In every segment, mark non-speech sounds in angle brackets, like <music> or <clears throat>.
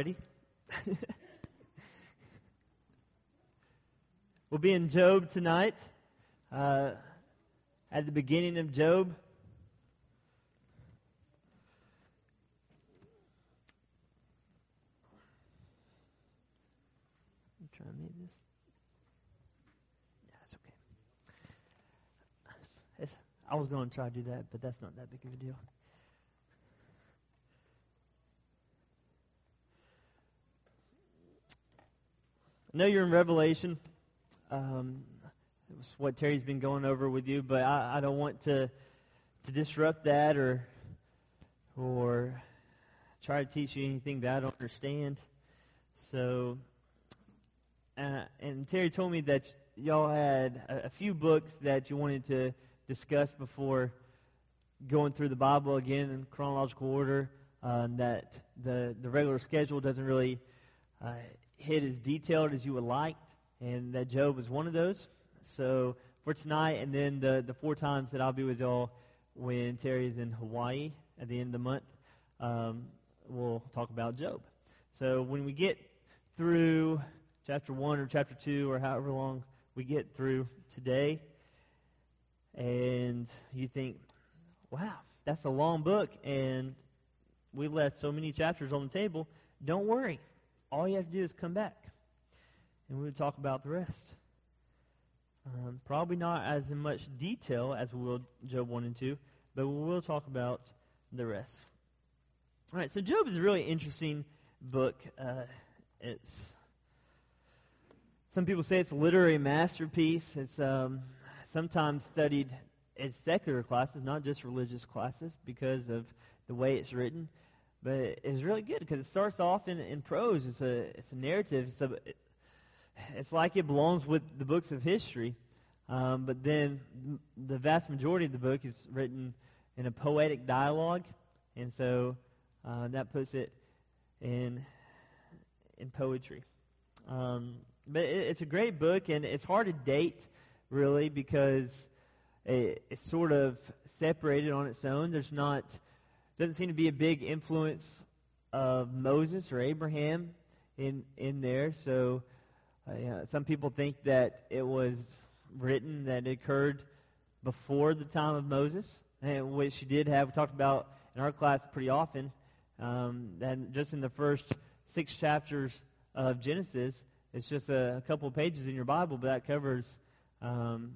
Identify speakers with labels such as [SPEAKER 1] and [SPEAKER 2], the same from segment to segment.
[SPEAKER 1] already. <laughs> we'll be in Job tonight. Uh, at the beginning of Job. I'm trying to make this. Yeah, it's okay. I was going to try to do that, but that's not that big of a deal. I know you're in Revelation. Um, it was what Terry's been going over with you, but I, I don't want to to disrupt that or or try to teach you anything that I don't understand. So, uh, and Terry told me that y'all had a, a few books that you wanted to discuss before going through the Bible again in chronological order. Um, that the the regular schedule doesn't really uh, hit as detailed as you would like, and that Job was one of those. So for tonight, and then the the four times that I'll be with y'all when Terry is in Hawaii at the end of the month, um, we'll talk about Job. So when we get through chapter one or chapter two or however long we get through today, and you think, wow, that's a long book, and we left so many chapters on the table, don't worry all you have to do is come back, and we'll talk about the rest. Um, probably not as in much detail as we will Job 1 and 2, but we will talk about the rest. All right, so Job is a really interesting book. Uh, it's some people say it's a literary masterpiece. It's um, sometimes studied in secular classes, not just religious classes, because of the way it's written but it's really good because it starts off in, in prose. It's a it's a narrative. It's a it's like it belongs with the books of history, um, but then the vast majority of the book is written in a poetic dialogue, and so uh, that puts it in in poetry. Um, but it, it's a great book, and it's hard to date really because it, it's sort of separated on its own. There's not doesn't seem to be a big influence of Moses or Abraham in in there. So uh, yeah, some people think that it was written that it occurred before the time of Moses, and which she did have. We talked about in our class pretty often. Um, and just in the first six chapters of Genesis, it's just a, a couple of pages in your Bible, but that covers um,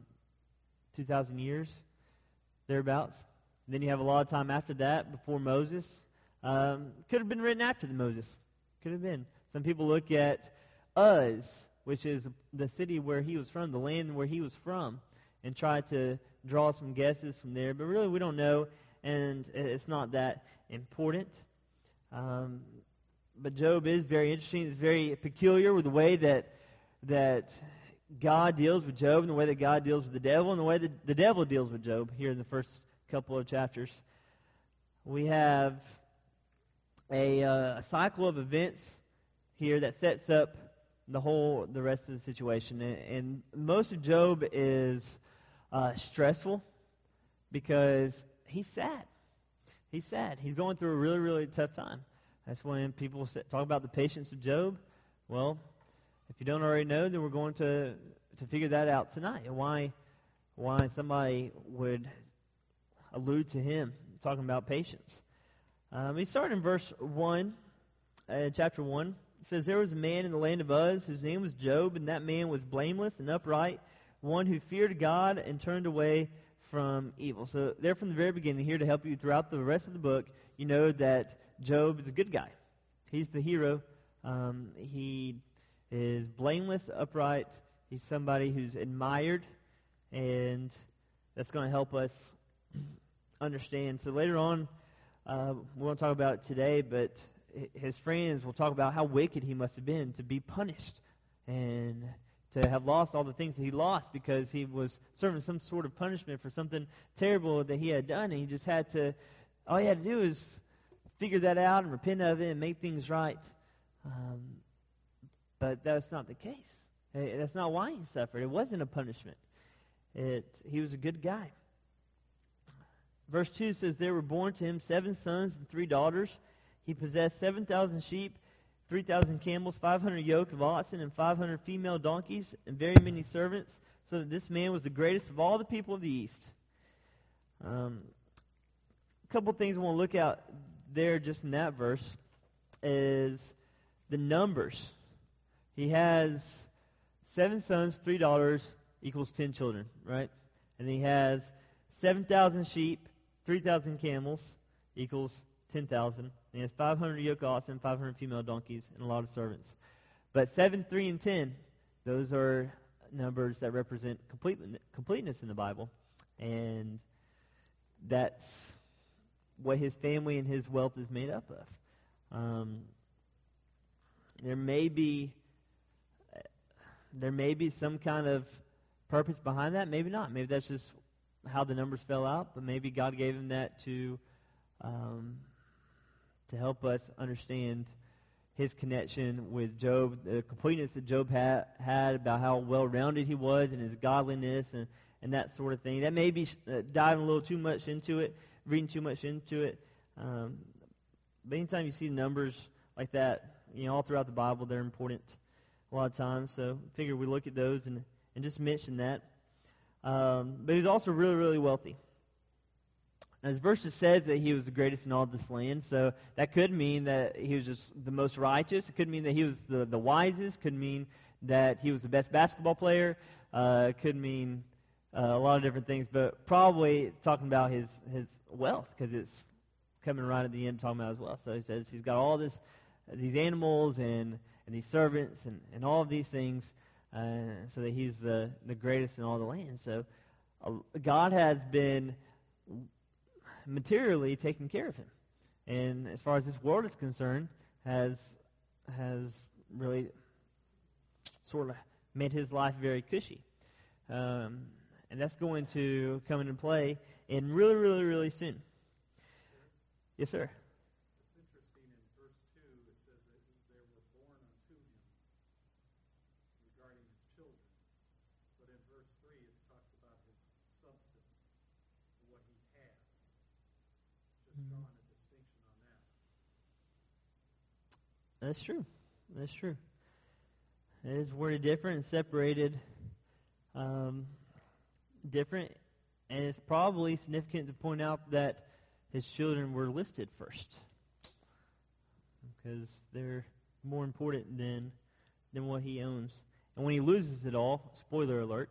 [SPEAKER 1] 2,000 years, thereabouts. And then you have a lot of time after that, before Moses. Um, could have been written after the Moses. Could have been. Some people look at Uz, which is the city where he was from, the land where he was from, and try to draw some guesses from there. But really, we don't know, and it's not that important. Um, but Job is very interesting. It's very peculiar with the way that that God deals with Job, and the way that God deals with the devil, and the way that the devil deals with Job here in the first couple of chapters. We have a, uh, a cycle of events here that sets up the whole the rest of the situation, and, and most of Job is uh, stressful because he's sad. He's sad. He's going through a really really tough time. That's when people talk about the patience of Job. Well, if you don't already know, then we're going to to figure that out tonight. And why why somebody would allude to him, talking about patience. Um, he started in verse 1, uh, chapter 1. It says, There was a man in the land of Uz whose name was Job, and that man was blameless and upright, one who feared God and turned away from evil. So, there from the very beginning, here to help you throughout the rest of the book, you know that Job is a good guy. He's the hero. Um, he is blameless, upright. He's somebody who's admired, and that's going to help us understand. So later on, uh, we won't talk about it today, but his friends will talk about how wicked he must have been to be punished and to have lost all the things that he lost because he was serving some sort of punishment for something terrible that he had done, and he just had to. All he had to do is figure that out and repent of it and make things right. Um, but that's not the case. That's not why he suffered. It wasn't a punishment. It, he was a good guy. Verse 2 says, There were born to him seven sons and three daughters. He possessed 7,000 sheep, 3,000 camels, 500 yoke of oxen, and 500 female donkeys, and very many servants, so that this man was the greatest of all the people of the east. Um, a couple things I want to look at there just in that verse is the numbers. He has seven sons, three daughters, equals ten children, right? And he has 7,000 sheep, 3,000 camels, equals 10,000. And He has 500 yoke oxen, 500 female donkeys, and a lot of servants. But 7, 3, and 10, those are numbers that represent complete, completeness in the Bible. And that's what his family and his wealth is made up of. Um, there may be there may be some kind of purpose behind that. Maybe not. Maybe that's just how the numbers fell out. But maybe God gave him that to um, to help us understand his connection with Job, the completeness that Job had, had about how well rounded he was and his godliness and, and that sort of thing. That may be uh, diving a little too much into it, reading too much into it. Um, but anytime you see numbers like that, you know, all throughout the Bible, they're important a lot of times. So figure we look at those and, and just mention that. Um, but he was also really, really wealthy. Now, his verse just says that he was the greatest in all this land, so that could mean that he was just the most righteous. It could mean that he was the, the wisest. Could mean that he was the best basketball player. Uh, could mean uh, a lot of different things, but probably it's talking about his his wealth because it's coming right at the end talking about his wealth. So he says he's got all this these animals and and these servants and, and all of these things, uh, so that he's the the greatest in all the land. So uh, God has been materially taking care of him, and as far as this world is concerned, has has really sort of made his life very cushy. Um, and that's going to come into play in really, really, really soon. Yes, sir.
[SPEAKER 2] It's interesting in verse 2, it says that there were born unto him regarding his children. But in verse 3, it talks about his substance, what he has. Just
[SPEAKER 1] Mhm.
[SPEAKER 2] drawing a distinction on that.
[SPEAKER 1] That's true. That's true. It is worded different and separated um, different, and it's probably significant to point out that his children were listed first because they're more important than than what he owns. And when he loses it all, spoiler alert,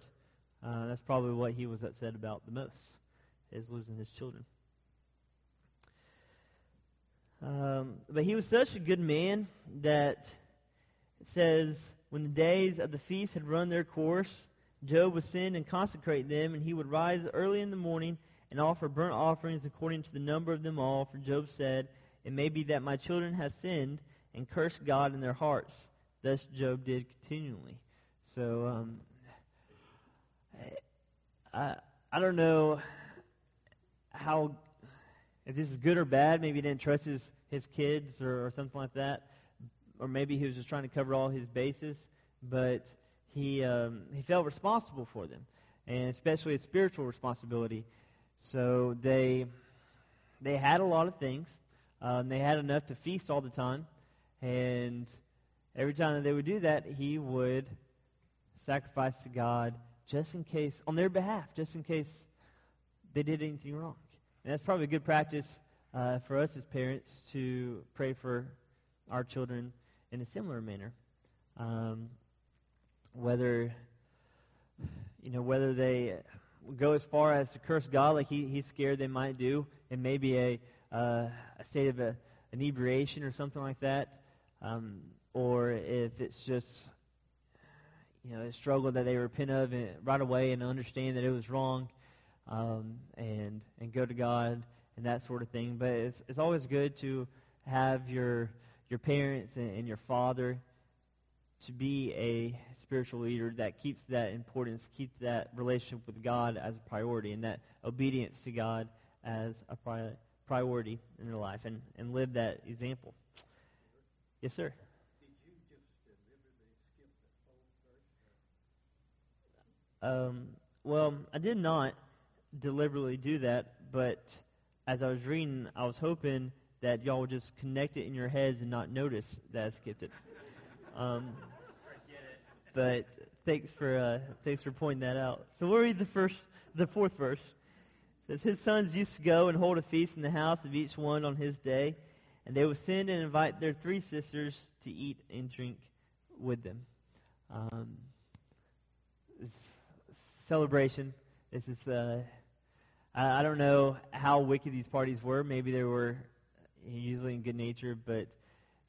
[SPEAKER 1] uh, that's probably what he was upset about the most, is losing his children. Um, but he was such a good man that it says, when the days of the feast had run their course, Job would send and consecrate them, and he would rise early in the morning and offer burnt offerings according to the number of them all. For Job said, It may be that my children have sinned and cursed God in their hearts. Thus Job did continually. So, um, I, I don't know how if this is good or bad. Maybe he didn't trust his, his kids or, or something like that. Or maybe he was just trying to cover all his bases. But he, um, he felt responsible for them, and especially a spiritual responsibility. So they, they had a lot of things. Um, they had enough to feast all the time. And every time that they would do that, he would sacrifice to God just in case, on their behalf, just in case they did anything wrong. And that's probably a good practice uh, for us as parents to pray for our children in a similar manner. Um, whether you know whether they go as far as to curse God, like he, he's scared they might do, and maybe a uh, a state of a, inebriation or something like that, um, or if it's just you know a struggle that they repent of right away and understand that it was wrong, um, and and go to God and that sort of thing. But it's it's always good to have your your parents and, and your father to be a spiritual leader that keeps that importance, keeps that relationship with God as a priority, and that obedience to God as a pri- priority in their life, and, and live that example. Yes, sir. Um, well, I did not deliberately do that, but as I was reading, I was hoping that y'all would just connect it in your heads and not notice that I skipped it. Um, but thanks for uh, thanks for pointing that out. So we'll read the first, the fourth verse. It says, His sons used to go and hold a feast in the house of each one on his day, and they would send and invite their three sisters to eat and drink with them. Um, celebration. This is. Uh, I, I don't know how wicked these parties were. Maybe they were usually in good nature, but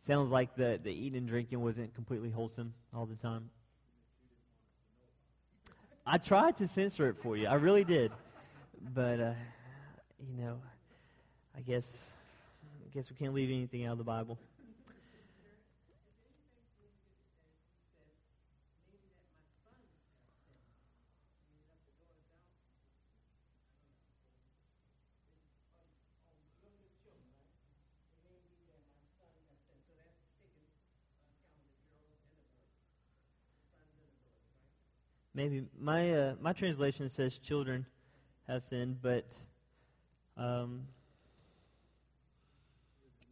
[SPEAKER 1] sounds like the the eating and drinking wasn't completely wholesome all the time. I tried to censor it for you. I really did, but uh, you know, I guess I guess we can't leave anything out of the Bible. Maybe my uh, my translation says children have sinned, but um,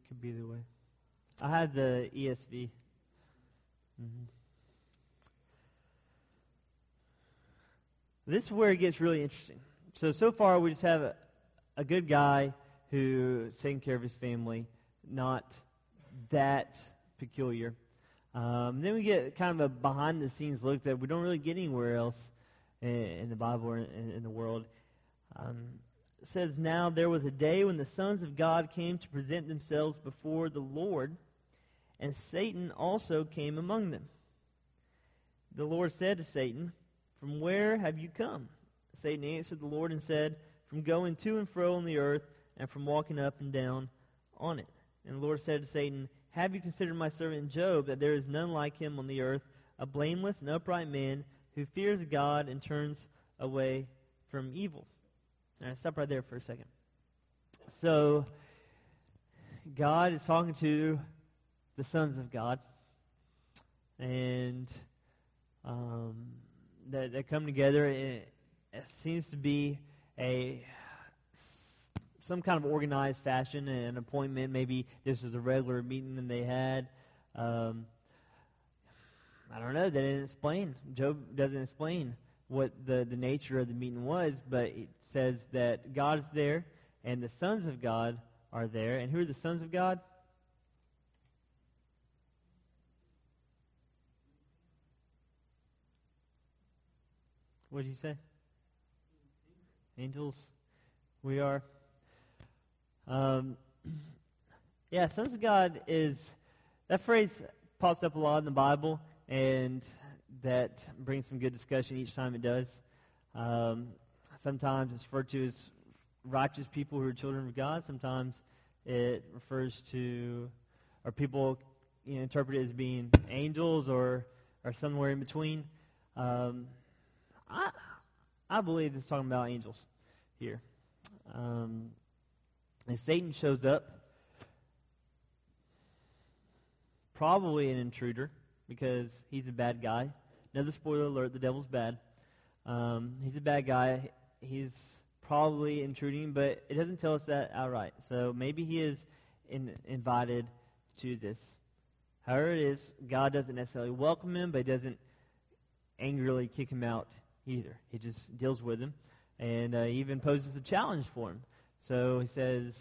[SPEAKER 1] could be the way. I had the ESV. Mm-hmm. This is where it gets really interesting. So so far we just have a, a good guy who's taking care of his family, not that peculiar. Um, then we get kind of a behind the scenes look that we don't really get anywhere else in, in the Bible or in, in the world. Um, it says, Now there was a day when the sons of God came to present themselves before the Lord, and Satan also came among them. The Lord said to Satan, From where have you come? Satan answered the Lord and said, From going to and fro on the earth, and from walking up and down on it. And the Lord said to Satan, have you considered my servant Job, that there is none like him on the earth, a blameless and upright man who fears God and turns away from evil? Right, stop right there for a second. So, God is talking to the sons of God, and um, that, that come together. It, it seems to be a some kind of organized fashion, an appointment. Maybe this was a regular meeting that they had. Um, I don't know. They didn't explain. Job doesn't explain what the, the nature of the meeting was, but it says that God is there and the sons of God are there. And who are the sons of God? What did you say? Angels. We are. Um, yeah, sons of God is that phrase pops up a lot in the Bible, and that brings some good discussion each time it does. Um, sometimes it's referred to as righteous people who are children of God. Sometimes it refers to, or people you know, interpret it as being angels or or somewhere in between. Um, I I believe it's talking about angels here. Um, and Satan shows up, probably an intruder because he's a bad guy. Another spoiler alert: the devil's bad. Um, he's a bad guy. He's probably intruding, but it doesn't tell us that outright. So maybe he is in, invited to this. However, it is, God doesn't necessarily welcome him, but he doesn't angrily kick him out either. He just deals with him and uh, even poses a challenge for him. So he says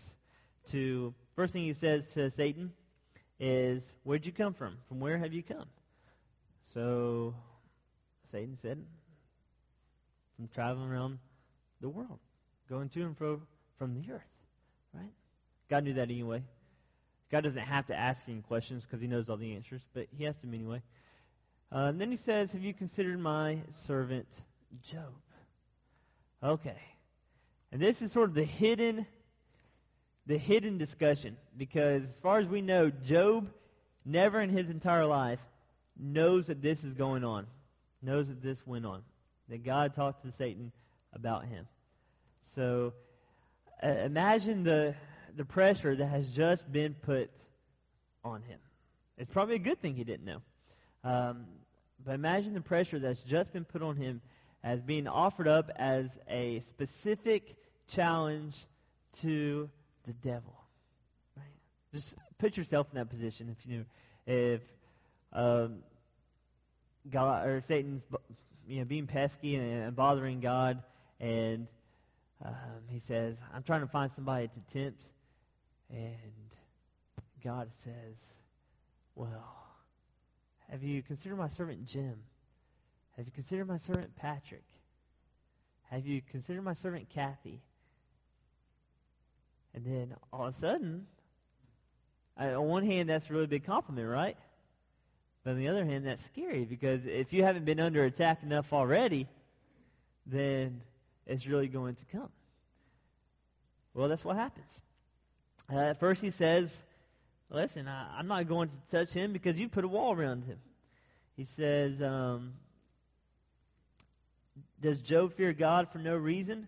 [SPEAKER 1] to, first thing he says to Satan is, Where'd you come from? From where have you come? So Satan said, From traveling around the world, going to and fro from the earth. Right? God knew that anyway. God doesn't have to ask any questions because he knows all the answers, but he asked him anyway. Uh, and then he says, Have you considered my servant Job? Okay. And this is sort of the hidden the hidden discussion because as far as we know, Job never in his entire life knows that this is going on. Knows that this went on. That God talked to Satan about him. So uh, imagine the the pressure that has just been put on him. It's probably a good thing he didn't know. Um, but imagine the pressure that's just been put on him as being offered up as a specific challenge to the devil. Right? Just put yourself in that position. If you if um, God or Satan's you know being pesky and, and bothering God, and um, he says, "I'm trying to find somebody to tempt," and God says, "Well, have you considered my servant Jim? Have you considered my servant Patrick? Have you considered my servant Kathy?" And then all of a sudden, on one hand, that's a really big compliment, right? But on the other hand, that's scary because if you haven't been under attack enough already, then it's really going to come. Well, that's what happens. Uh, at first, he says, Listen, I, am not going to touch him because you put a wall around him. He says, um, Does Job fear God for no reason?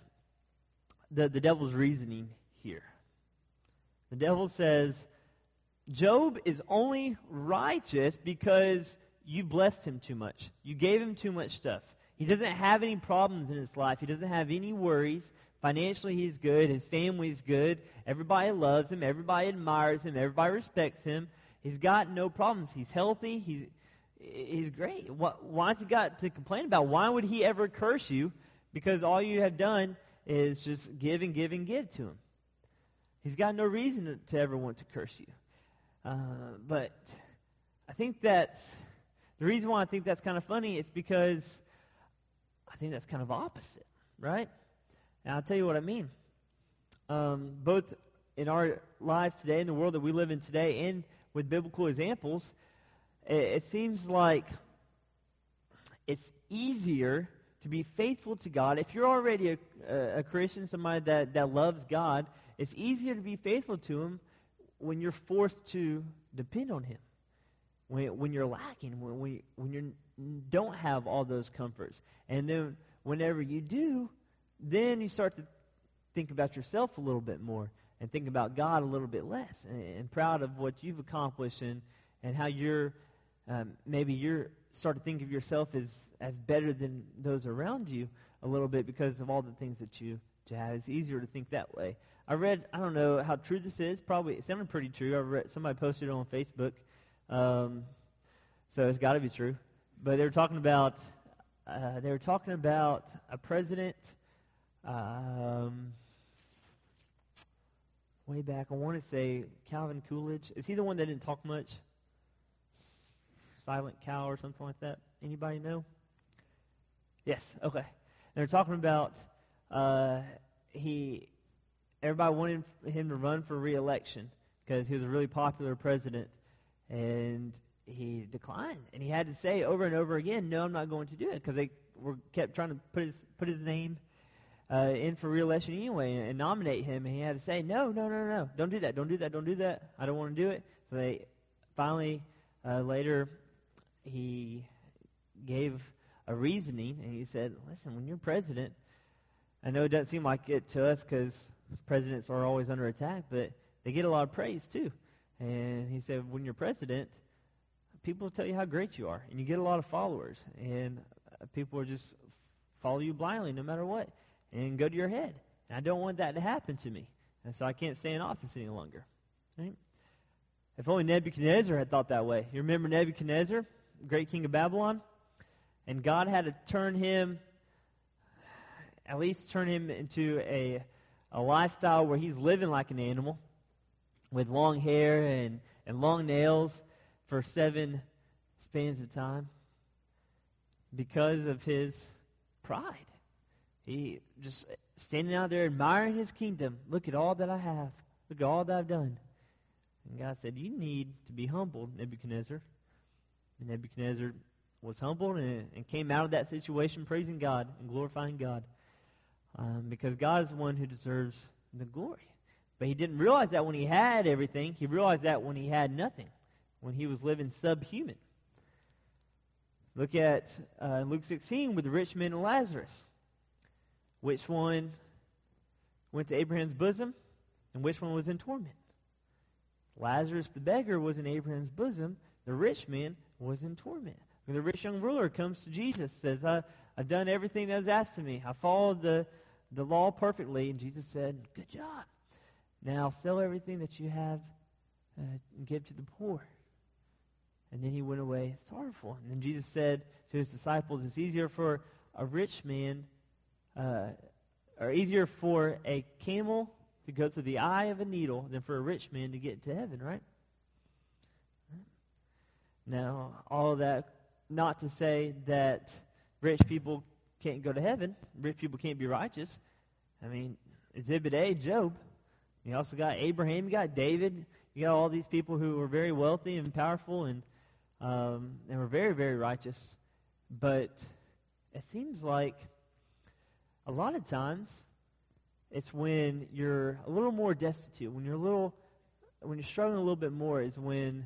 [SPEAKER 1] the, the devil's reasoning here. The devil says, Job is only righteous because you blessed him too much. You gave him too much stuff. He doesn't have any problems in his life. He doesn't have any worries. Financially, he's good. His family's good. Everybody loves him. Everybody admires him. Everybody respects him. He's got no problems. He's healthy. He's, he's great. What, why's he got to complain about? Why would he ever curse you? Because all you have done is just give and give and give to him. He's got no reason to, to ever want to curse you. Uh, but I think that the reason why I think that's kind of funny is because I think that's kind of opposite, right? And I'll tell you what I mean. Um, both in our lives today, in the world that we live in today, and with biblical examples, it, it seems like it's easier to be faithful to God. If you're already a, a, Christian, somebody that, that loves God, it's easier to be faithful to Him when you're forced to depend on Him, when, when you're lacking, when, we, when you don't have all those comforts. And then whenever you do, then you start to think about yourself a little bit more and think about God a little bit less and, and proud of what you've accomplished and, and how you're um, maybe you're start to think of yourself as, as better than those around you a little bit because of all the things that you, you have. It's easier to think that way. I read, I don't know how true this is. Probably it sounded pretty true. I read somebody posted it on Facebook, um, so it's got to be true. But they were talking about uh, they were talking about a president um, way back. I want to say Calvin Coolidge. Is he the one that didn't talk much? Silent Cal or something like that. Anybody know? Yes. Okay. They're talking about uh, he everybody wanted him to run for reelection because he was a really popular president, and he declined. And he had to say over and over again, "No, I'm not going to do it," because they were kept trying to put his put his name uh, in for reelection anyway and, and nominate him. And he had to say, "No, no, no, no, don't do that, don't do that, don't do that. I don't want to do it." So they finally uh, later he gave a reasoning, and he said, "Listen, when you're president." I know it doesn't seem like it to us because presidents are always under attack, but they get a lot of praise too. And he said, when you're president, people tell you how great you are, and you get a lot of followers, and people are just follow you blindly no matter what, and go to your head. And I don't want that to happen to me, and so I can't stay in office any longer. Right? If only Nebuchadnezzar had thought that way. You remember Nebuchadnezzar, great king of Babylon, and God had to turn him, at least turn him into a a lifestyle where he's living like an animal with long hair and, and long nails for seven spans of time because of his pride. He just standing out there admiring his kingdom. Look at all that I have. Look at all that I've done. And God said, You need to be humbled, Nebuchadnezzar. And Nebuchadnezzar was humbled and, and came out of that situation praising God and glorifying God um, because God is the one who deserves the glory. But he didn't realize that when he had everything. He realized that when he had nothing, when he was living subhuman. Look at uh, Luke 16 with the rich man and Lazarus. Which one went to Abraham's bosom and which one was in torment? Lazarus the beggar was in Abraham's bosom. The rich man was in torment. When the rich young ruler comes to Jesus, says, I, I've done everything that was asked of me. I followed the, the law perfectly. And Jesus said, Good job. Now sell everything that you have uh, and give to the poor. And then he went away sorrowful. And then Jesus said to his disciples, It's easier for a rich man, uh, or easier for a camel to go to the eye of a needle than for a rich man to get to heaven, right? Now, all that, not to say that rich people can't go to heaven, rich people can't be righteous. I mean, Exhibit A, Job. You also got Abraham, you got David, you got all these people who were very wealthy and powerful and um, and were very, very righteous. But it seems like a lot of times it's when you're a little more destitute, when you're a little, when you're struggling a little bit more, is when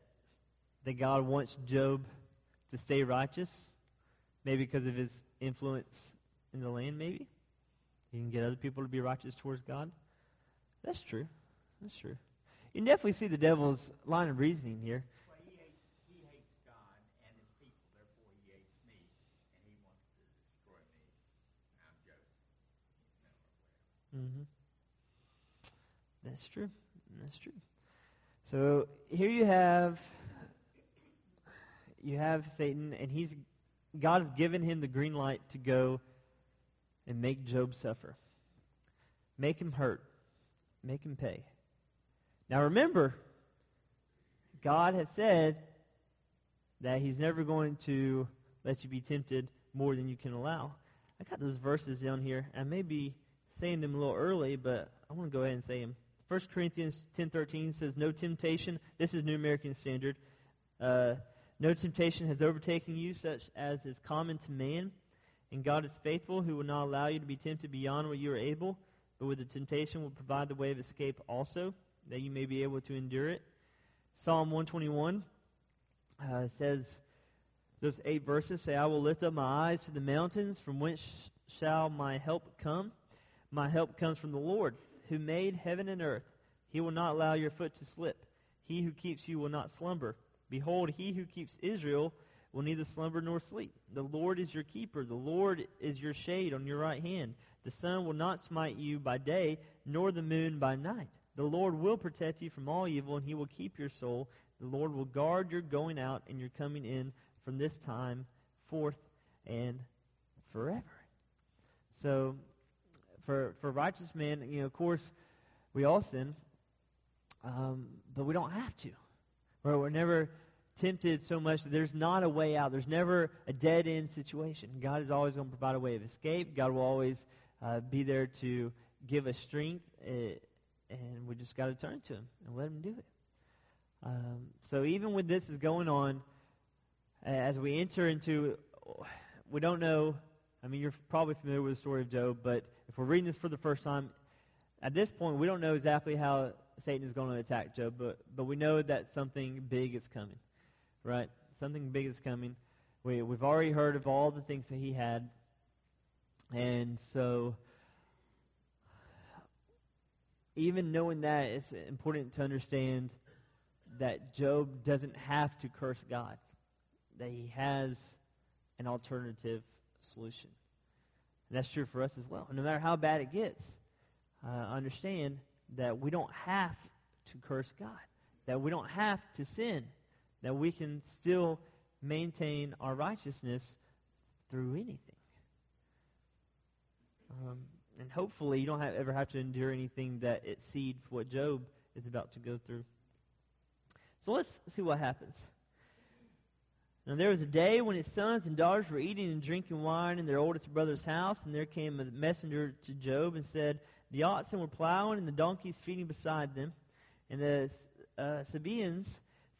[SPEAKER 1] that God wants Job to stay righteous, maybe because of his influence in the land, maybe. He can get other people to be righteous towards God. That's true. That's true. You can definitely see the devil's line of reasoning here.
[SPEAKER 3] Well, he hates, he hates God and his people, therefore he hates me, and he wants to destroy me. I'm
[SPEAKER 1] Job. Mm-hmm. That's true. That's true. So here you have you have Satan, and he's God has given him the green light to go and make Job suffer, make him hurt, make him pay. Now remember, God has said that He's never going to let you be tempted more than you can allow. I got those verses down here. I may be saying them a little early, but I want to go ahead and say them. 1 Corinthians 10.13 says, No temptation, this is New American Standard, uh, no temptation has overtaken you such as is common to man. And God is faithful, who will not allow you to be tempted beyond what you are able, but with the temptation will provide the way of escape also, that you may be able to endure it. Psalm 121 uh, says, those eight verses say, I will lift up my eyes to the mountains, from whence shall my help come? My help comes from the Lord who made heaven and earth. He will not allow your foot to slip. He who keeps you will not slumber. Behold, he who keeps Israel will neither slumber nor sleep. The Lord is your keeper. The Lord is your shade on your right hand. The sun will not smite you by day, nor the moon by night. The Lord will protect you from all evil, and he will keep your soul. The Lord will guard your going out and your coming in from this time forth and forever. So for, for righteous men, you know, of course, we all sin, um, but we don't have to. Or we're never tempted so much that there's not a way out. There's never a dead end situation. God is always going to provide a way of escape. God will always uh, be there to give us strength, uh, and we just got to turn to Him and let Him do it. Um, so even when this is going on, as we enter into, we don't know. I mean, you're probably familiar with the story of Job, but if we're reading this for the first time, at this point, we don't know exactly how Satan is going to attack Job, but, but we know that something big is coming, right? Something big is coming. We, we've already heard of all the things that he had. And so, even knowing that, it's important to understand that Job doesn't have to curse God, that he has an alternative solution. And that's true for us as well. no matter how bad it gets, uh, understand that we don't have to curse God, that we don't have to sin, that we can still maintain our righteousness through anything. Um, and hopefully you don't have, ever have to endure anything that exceeds what Job is about to go through. So let's see what happens. Now there was a day when his sons and daughters were eating and drinking wine in their oldest brother's house, and there came a messenger to Job and said, The oxen were plowing and the donkeys feeding beside them, and the uh, Sabaeans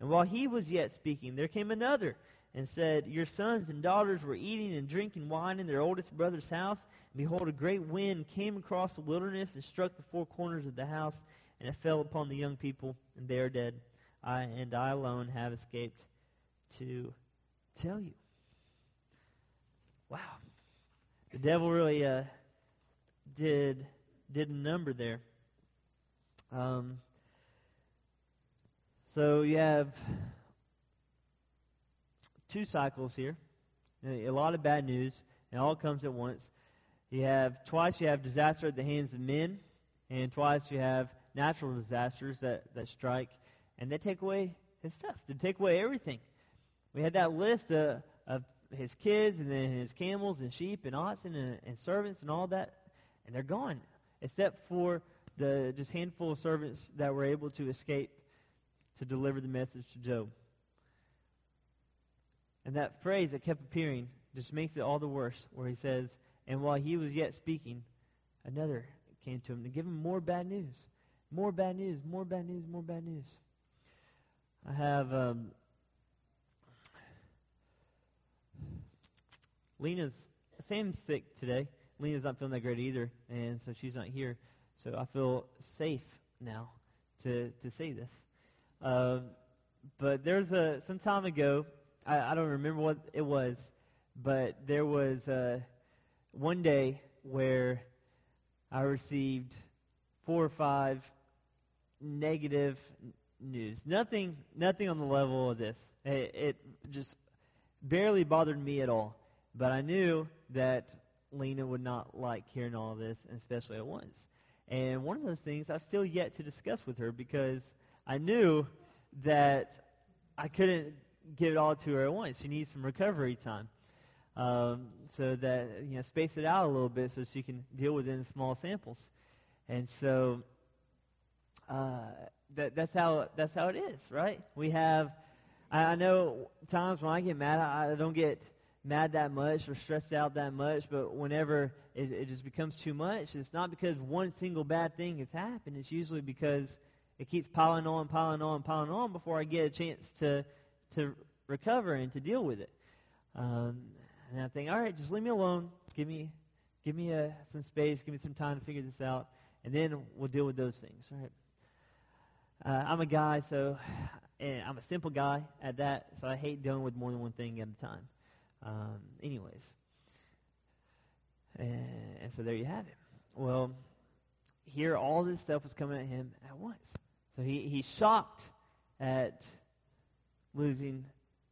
[SPEAKER 1] And while he was yet speaking, there came another and said, Your sons and daughters were eating and drinking wine in their oldest brother's house. And behold, a great wind came across the wilderness and struck the four corners of the house, and it fell upon the young people, and they are dead. I and I alone have escaped to tell you. Wow. The devil really uh, did did a number there. Um, so you have two cycles here. A lot of bad news, and all comes at once. You have twice you have disaster at the hands of men, and twice you have natural disasters that, that strike, and they take away his stuff. They take away everything. We had that list uh, of his kids, and then his camels, and sheep, and oxen, and, and servants, and all that, and they're gone, except for the just handful of servants that were able to escape to deliver the message to Job. And that phrase that kept appearing just makes it all the worse, where he says, And while he was yet speaking, another came to him to give him more bad news. More bad news, more bad news, more bad news. I have um, Lena's Sam's sick today. Lena's not feeling that great either, and so she's not here. So I feel safe now to to say this. Uh, but there's a some time ago I, I don't remember what it was, but there was uh, one day where I received four or five negative news. Nothing, nothing on the level of this. It, it just barely bothered me at all. But I knew that Lena would not like hearing all this, especially at once. And one of those things I've still yet to discuss with her because I knew that I couldn't give it all to her at once. She needs some recovery time. Um, so that, you know, space it out a little bit so she can deal with it in small samples. And so uh, that, that's, how, that's how it is, right? We have, I, I know times when I get mad, I, I don't get mad that much or stressed out that much, but whenever it, it just becomes too much, it's not because one single bad thing has happened. It's usually because it keeps piling on, piling on, piling on before I get a chance to to recover and to deal with it. Um, and I think, all right, just leave me alone. Give me, give me uh, some space. Give me some time to figure this out, and then we'll deal with those things. Right? Uh, I'm a guy, so and I'm a simple guy at that, so I hate dealing with more than one thing at a time. Um, anyways, and, and so there you have it. Well, here all this stuff was coming at him at once. So he, he's shocked at losing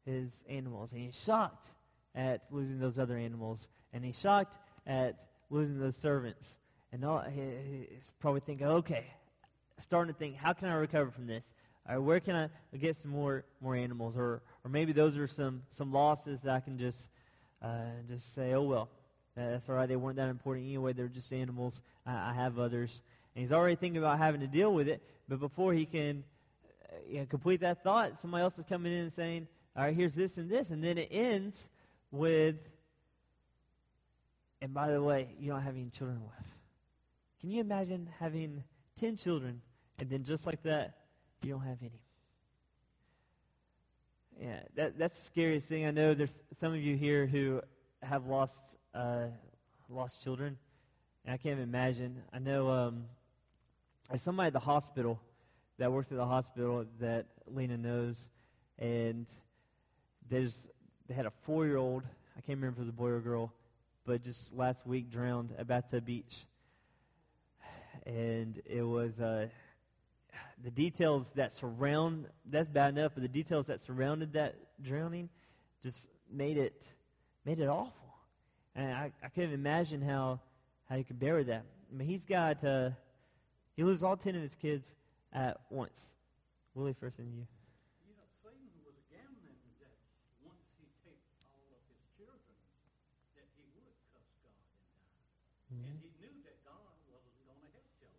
[SPEAKER 1] his animals. And he's shocked at losing those other animals. And he's shocked at losing those servants. And all, he's probably thinking, okay, starting to think, how can I recover from this? Or where can I get some more more animals? Or or maybe those are some some losses that I can just uh, just say, oh well, that's all right. They weren't that important anyway. They're just animals. I, I have others. And he's already thinking about having to deal with it. But before he can you know, complete that thought, somebody else is coming in and saying, all right, here's this and this. And then it ends with, and by the way, you don't have any children left. Can you imagine having 10 children and then just like that, you don't have any? Yeah, that, that's the scariest thing. I know there's some of you here who have lost uh, lost children, and I can't imagine. I know um, there's somebody at the hospital that works at the hospital that Lena knows, and there's they had a four-year-old. I can't remember if it was a boy or girl, but just last week drowned at Bathtub Beach. and it was uh, the details that surround that's bad enough, but the details that surrounded that drowning just made it made it awful. And I, I couldn't imagine how how he could bear that. I mean, he's got uh, he loses all ten of his kids at once. Willie, first in you.
[SPEAKER 2] You know, Satan was a gambling that once he take all of his children, that he would cuss God and die.
[SPEAKER 1] Mm-hmm.
[SPEAKER 2] And he knew that God wasn't going to help Job.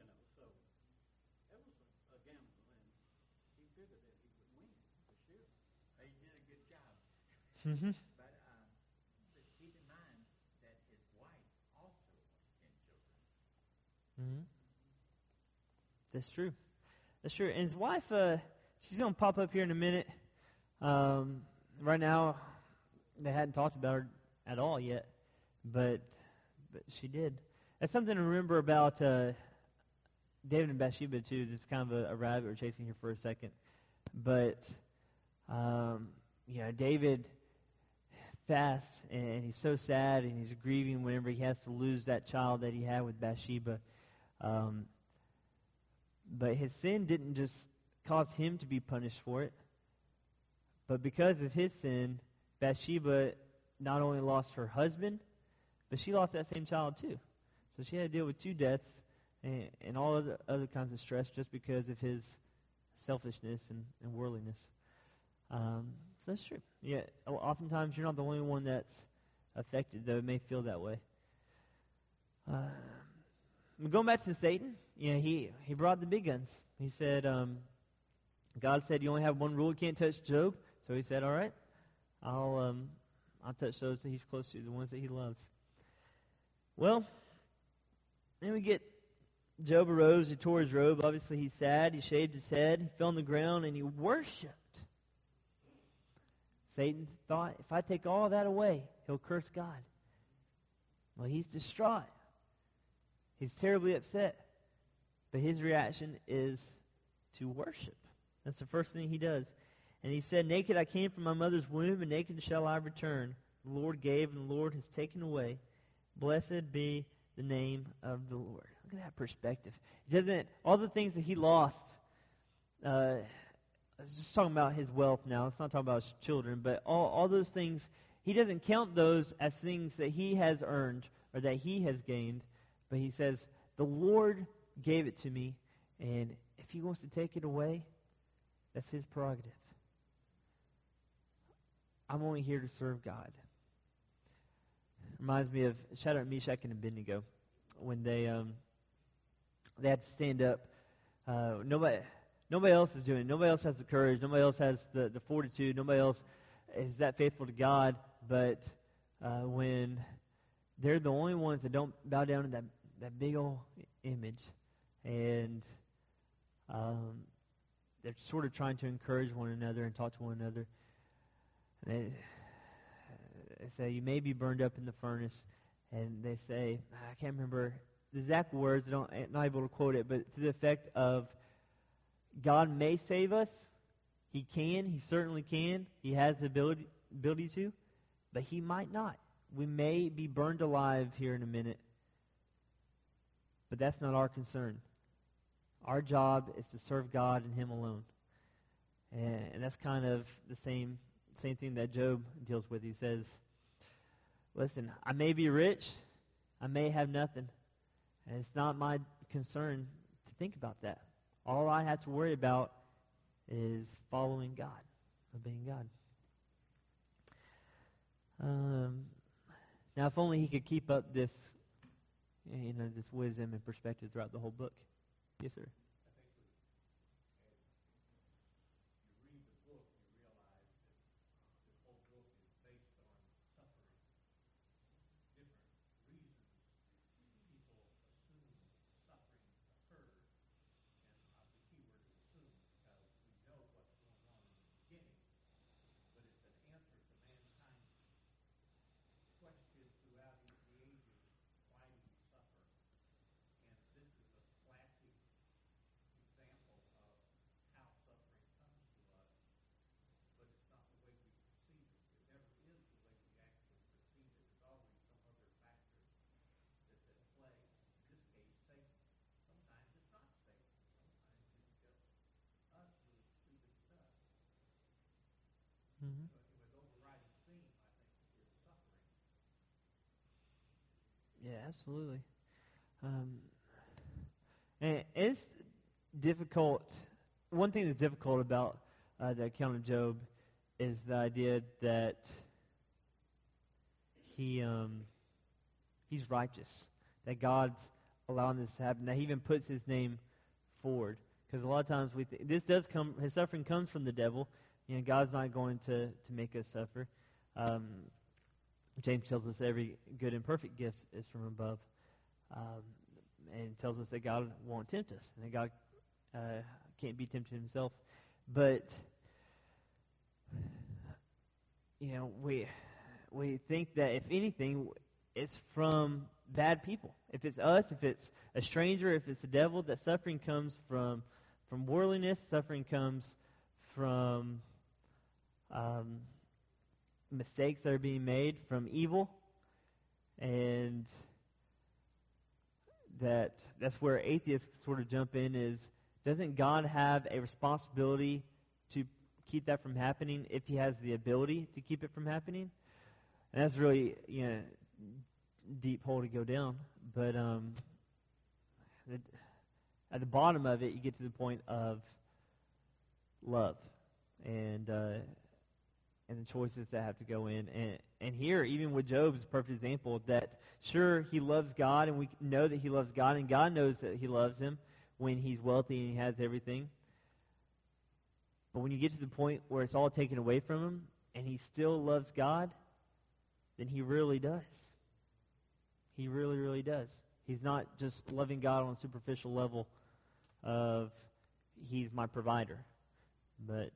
[SPEAKER 2] You know, so that was a, a gamble, and he figured that he would win for sure.
[SPEAKER 3] He did a good job.
[SPEAKER 1] Mm-hmm.
[SPEAKER 3] But, um, but keep in mind that his wife also was ten children.
[SPEAKER 1] Mm-hmm. That's true. That's true. And his wife, uh, she's going to pop up here in a minute. Um, right now, they hadn't talked about her at all yet, but but she did. That's something to remember about uh, David and Bathsheba too. This is kind of a, a rabbit we're chasing here for a second, but um, you know, David fasts and he's so sad and he's grieving whenever he has to lose that child that he had with Bathsheba. Um, but his sin didn't just cause him to be punished for it, but because of his sin, Bathsheba not only lost her husband, but she lost that same child too. So she had to deal with two deaths and, and all other, other kinds of stress just because of his selfishness and, and worldliness. Um, so that's true. Yeah, oftentimes you're not the only one that's affected, though it may feel that way. Uh, going back to Satan, yeah, he, he brought the big guns. He said, um, God said you only have one rule, you can't touch Job. So he said, all right, I'll, um, I'll touch those that he's close to, the ones that he loves. Well, then we get Job arose, he tore his robe. Obviously, he's sad. He shaved his head. He fell on the ground and he worshiped. Satan thought, if I take all that away, he'll curse God. Well, he's distraught. He's terribly upset. But his reaction is to worship. That's the first thing he does. And he said, Naked I came from my mother's womb, and naked shall I return. The Lord gave, and the Lord has taken away. Blessed be the name of the Lord. Look at that perspective. He doesn't all the things that he lost. Uh, just talking about his wealth now. Let's not talk about his children, but all all those things. He doesn't count those as things that he has earned or that he has gained, but he says, "The Lord gave it to me, and if he wants to take it away, that's his prerogative. I'm only here to serve God." Reminds me of Shadrach, Meshach, and Abednego when they um, they had to stand up. Uh, nobody nobody else is doing it. Nobody else has the courage. Nobody else has the, the fortitude. Nobody else is that faithful to God. But uh, when they're the only ones that don't bow down to that that big old image, and um, they're sort of trying to encourage one another and talk to one another. And they, they say, You may be burned up in the furnace. And they say, I can't remember the exact words, I don't, I'm not able to quote it, but to the effect of God may save us. He can. He certainly can. He has the ability, ability to. But he might not. We may be burned alive here in a minute. But that's not our concern. Our job is to serve God and Him alone. And, and that's kind of the same same thing that Job deals with. He says, Listen, I may be rich, I may have nothing. And it's not my concern to think about that. All I have to worry about is following God, obeying God. Um, now, if only he could keep up this, you know, this wisdom and perspective throughout the whole book. Yes, sir.
[SPEAKER 2] you read the book, you realize that this whole book is based on suffering. Different reasons people assume suffering occurred. And uh, the key word is assume because we know what's going on in the beginning. But it's an answer to mankind's question throughout the ages, why do you suffer? And this is a classic
[SPEAKER 1] Mm-hmm.
[SPEAKER 2] But with overriding theme, I think, is suffering.
[SPEAKER 1] Yeah, absolutely. Um, and it's difficult. One thing that's difficult about uh, the account of Job is the idea that he um, he's righteous, that God's allowing this to happen, that he even puts his name forward. Because a lot of times we th- this does come, his suffering comes from the devil. You know, God's not going to, to make us suffer. Um, James tells us every good and perfect gift is from above, um, and tells us that God won't tempt us, and that God uh, can't be tempted himself. But you know, we we think that if anything, it's from bad people. If it's us, if it's a stranger, if it's the devil, that suffering comes from from worldliness. Suffering comes from um, mistakes that are being made, from evil, and that that's where atheists sort of jump in. Is doesn't God have a responsibility to keep that from happening if He has the ability to keep it from happening? And that's really you know deep hole to go down. But um, at the bottom of it, you get to the point of love and uh, and the choices that have to go in. And and here, even with Job, is a perfect example that sure he loves God, and we know that he loves God, and God knows that he loves him when he's wealthy and he has everything. But when you get to the point where it's all taken away from him, and he still loves God, then he really does. He really, really does. He's not just loving God on a superficial level of he's my provider, but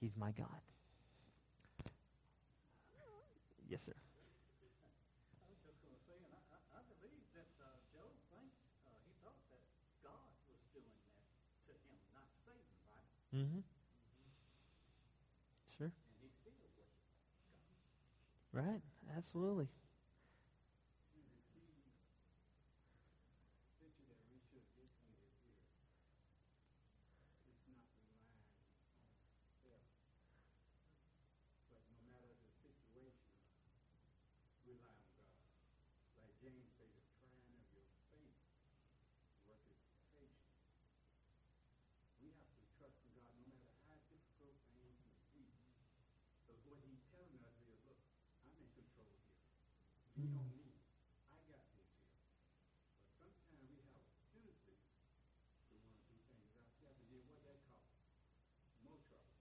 [SPEAKER 1] he's my God. Yes, sir.
[SPEAKER 2] I was just going to say, and I, I, I believe that uh, Job thinks uh, he thought that God was doing that to him, not Satan, right?
[SPEAKER 1] Mm-hmm. Sure.
[SPEAKER 2] And he still worshipped God.
[SPEAKER 1] Right. Absolutely.
[SPEAKER 2] And the key picture that we should get from it here is not relying on self, but no matter the situation, rely on God. Like James said, the trying of your faith worketh patience. We have to trust in God no matter how difficult things may be. But what he's telling us is, look, I'm in control here. Lean on me. I got this here. But sometimes we have a tendency to want to do things ourselves, and then what that costs? More trouble.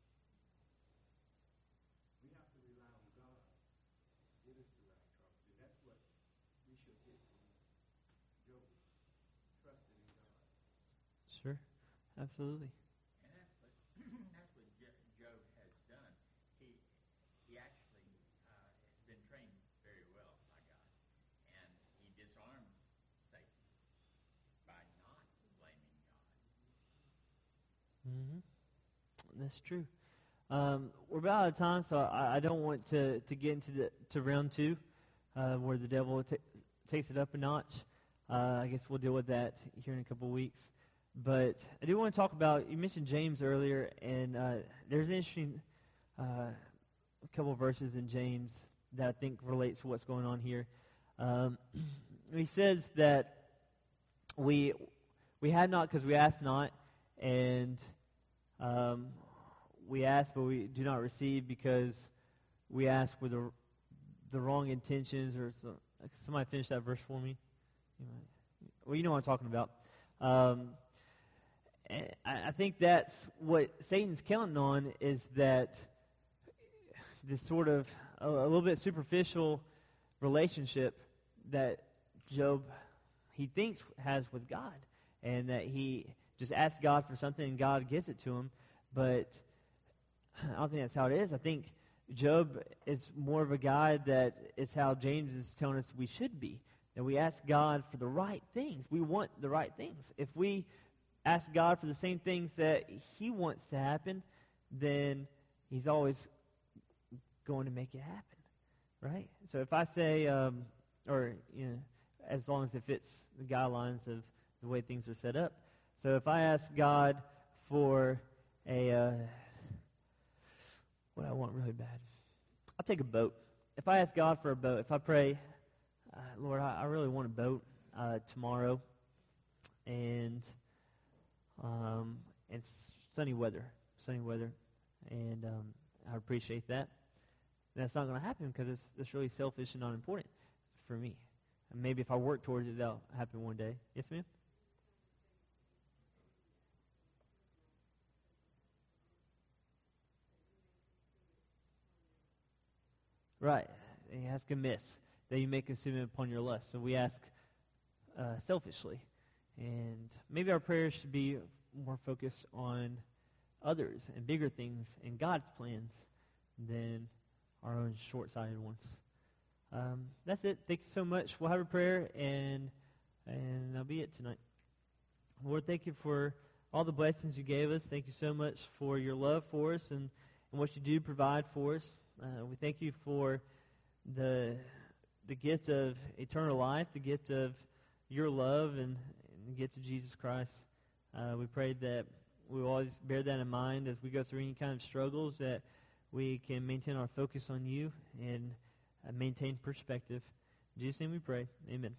[SPEAKER 2] We have to rely on God to get us through our troubles, and that's what we should get from Job, trusting in God.
[SPEAKER 1] Sure. Absolutely.
[SPEAKER 3] And that's what that's what Jo- Job has done. He he actually uh, has been trained very well by God, and he disarms Satan by not blaming God.
[SPEAKER 1] Mm-hmm. That's true. Um, we're about out of time, so I, I don't want to, to get into the to round two, uh, where the devil ta takes it up a notch. Uh, I guess we'll deal with that here in a couple of weeks. But I do want to talk about. You mentioned James earlier, and uh, there's an interesting uh, couple verses in James that I think relates to what's going on here. Um, <clears throat> he says that we we had not because we asked not, and um, we ask but we do not receive because we ask with the the wrong intentions. Or so, somebody finish that verse for me. Well, you know what I'm talking about. Um, I I think that's what Satan's counting on is that this sort of a, a little bit superficial relationship that Job he thinks has with God, and that he just asks God for something and God gives it to him. But <clears throat> I don't think that's how it is. I think Job is more of a guy that is how James is telling us we should be. That we ask God for the right things. We want the right things. If we ask God for the same things that He wants to happen, then He's always going to make it happen, right? So if I say, um, or you know, as long as it fits the guidelines of the way things are set up. So if I ask God for a uh, what I want really bad. I'll take a boat. If I ask God for a boat, if I pray, uh, Lord, I, I really want a boat uh, tomorrow, and um, it's sunny weather, sunny weather, and um, I appreciate that. That's not going to happen because it's, it's really selfish and not important for me. And maybe if I work towards it, that'll happen one day. Yes, ma'am? Right. You ask amiss that you may consume it upon your lust. So we ask uh, selfishly. And maybe our prayers should be more focused on others and bigger things and God's plans than our own short-sighted ones. Um, that's it. Thank you so much. We'll have a prayer, and and that'll be it tonight. Lord, thank you for all the blessings you gave us. Thank you so much for your love for us and, and what you do provide for us. Uh, we thank you for the the gift of eternal life, the gift of your love, and, and the gift of Jesus Christ. Uh, we pray that we will always bear that in mind as we go through any kind of struggles, that we can maintain our focus on you and uh, maintain perspective. In Jesus' name we pray. Amen.